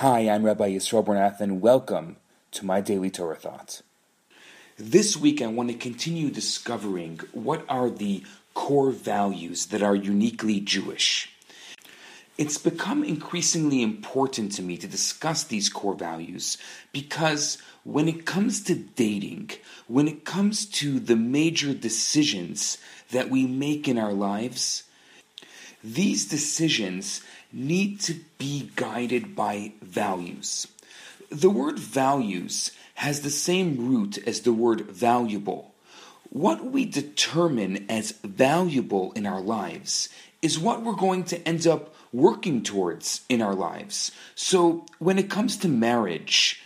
Hi, I'm Rabbi Yisrael Bernath, and welcome to my daily Torah thoughts. This week, I want to continue discovering what are the core values that are uniquely Jewish. It's become increasingly important to me to discuss these core values because when it comes to dating, when it comes to the major decisions that we make in our lives, these decisions need to be guided by values. The word values has the same root as the word valuable. What we determine as valuable in our lives is what we're going to end up working towards in our lives. So when it comes to marriage,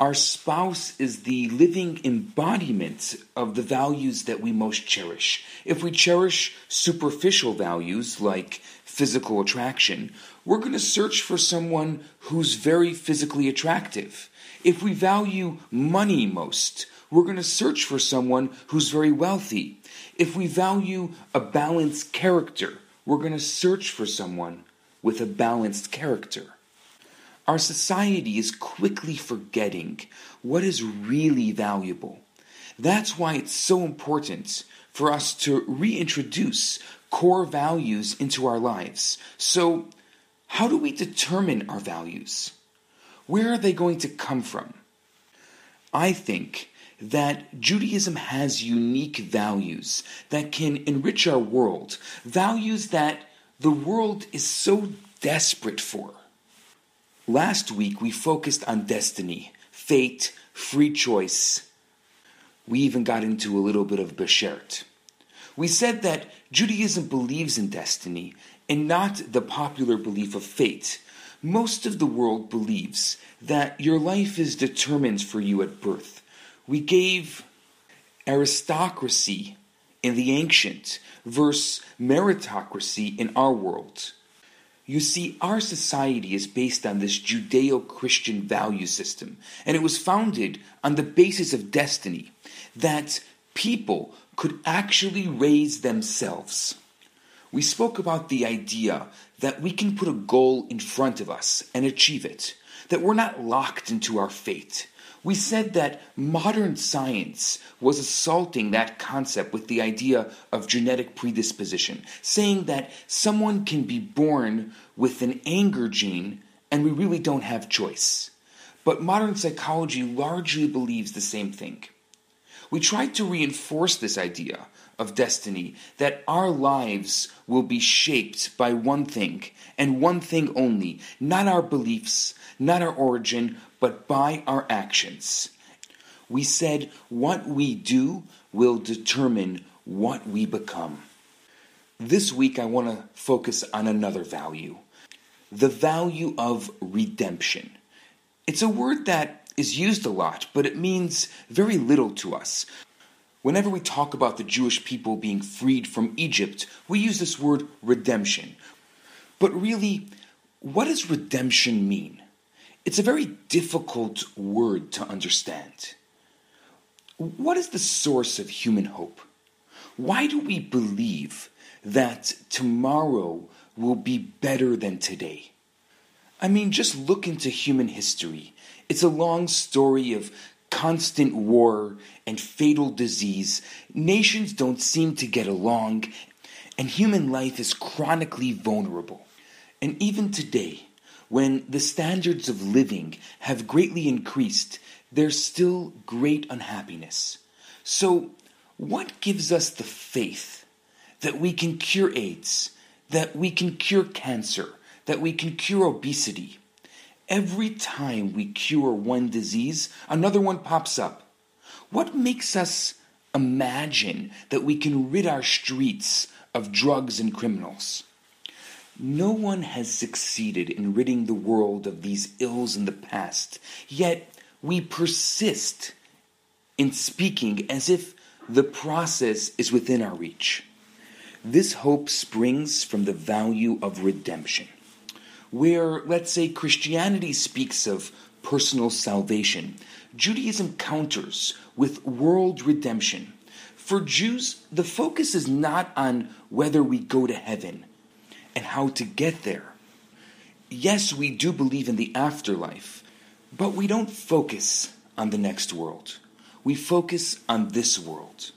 our spouse is the living embodiment of the values that we most cherish. If we cherish superficial values like physical attraction, we're going to search for someone who's very physically attractive. If we value money most, we're going to search for someone who's very wealthy. If we value a balanced character, we're going to search for someone with a balanced character. Our society is quickly forgetting what is really valuable. That's why it's so important for us to reintroduce core values into our lives. So, how do we determine our values? Where are they going to come from? I think that Judaism has unique values that can enrich our world, values that the world is so desperate for. Last week we focused on destiny, fate, free choice. We even got into a little bit of Beshert. We said that Judaism believes in destiny and not the popular belief of fate. Most of the world believes that your life is determined for you at birth. We gave aristocracy in the ancient versus meritocracy in our world. You see, our society is based on this Judeo Christian value system, and it was founded on the basis of destiny that people could actually raise themselves. We spoke about the idea that we can put a goal in front of us and achieve it, that we're not locked into our fate. We said that modern science was assaulting that concept with the idea of genetic predisposition, saying that someone can be born with an anger gene and we really don't have choice. But modern psychology largely believes the same thing. We tried to reinforce this idea of destiny that our lives will be shaped by one thing and one thing only, not our beliefs, not our origin, but by our actions. We said what we do will determine what we become. This week, I want to focus on another value the value of redemption. It's a word that is used a lot, but it means very little to us. Whenever we talk about the Jewish people being freed from Egypt, we use this word redemption. But really, what does redemption mean? It's a very difficult word to understand. What is the source of human hope? Why do we believe that tomorrow will be better than today? I mean, just look into human history. It's a long story of constant war and fatal disease. Nations don't seem to get along, and human life is chronically vulnerable. And even today, when the standards of living have greatly increased, there's still great unhappiness. So, what gives us the faith that we can cure AIDS, that we can cure cancer, that we can cure obesity? Every time we cure one disease, another one pops up. What makes us imagine that we can rid our streets of drugs and criminals? No one has succeeded in ridding the world of these ills in the past, yet we persist in speaking as if the process is within our reach. This hope springs from the value of redemption. Where, let's say, Christianity speaks of personal salvation, Judaism counters with world redemption. For Jews, the focus is not on whether we go to heaven and how to get there. yes, we do believe in the afterlife, but we don't focus on the next world. We focus on this world.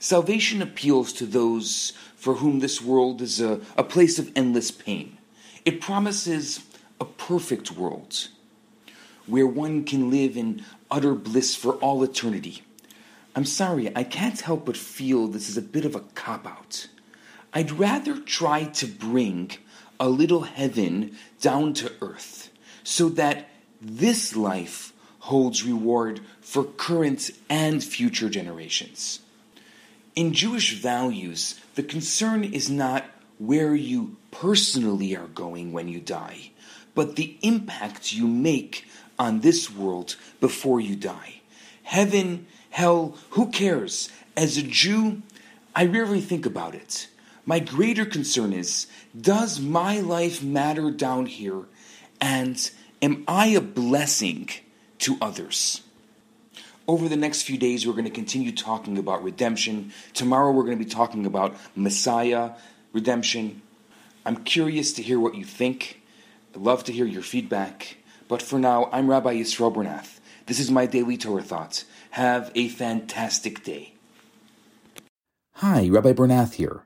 Salvation appeals to those for whom this world is a, a place of endless pain. It promises a perfect world where one can live in utter bliss for all eternity. I'm sorry, I can't help but feel this is a bit of a cop out. I'd rather try to bring a little heaven down to earth so that this life holds reward for current and future generations. In Jewish values, the concern is not where you personally are going when you die, but the impact you make on this world before you die. Heaven, hell, who cares? As a Jew, I rarely think about it. My greater concern is does my life matter down here? And am I a blessing to others? Over the next few days, we're going to continue talking about redemption. Tomorrow, we're going to be talking about Messiah, redemption. I'm curious to hear what you think. I'd love to hear your feedback. But for now, I'm Rabbi Yisrael Bernath. This is my daily Torah thoughts. Have a fantastic day. Hi, Rabbi Bernath here.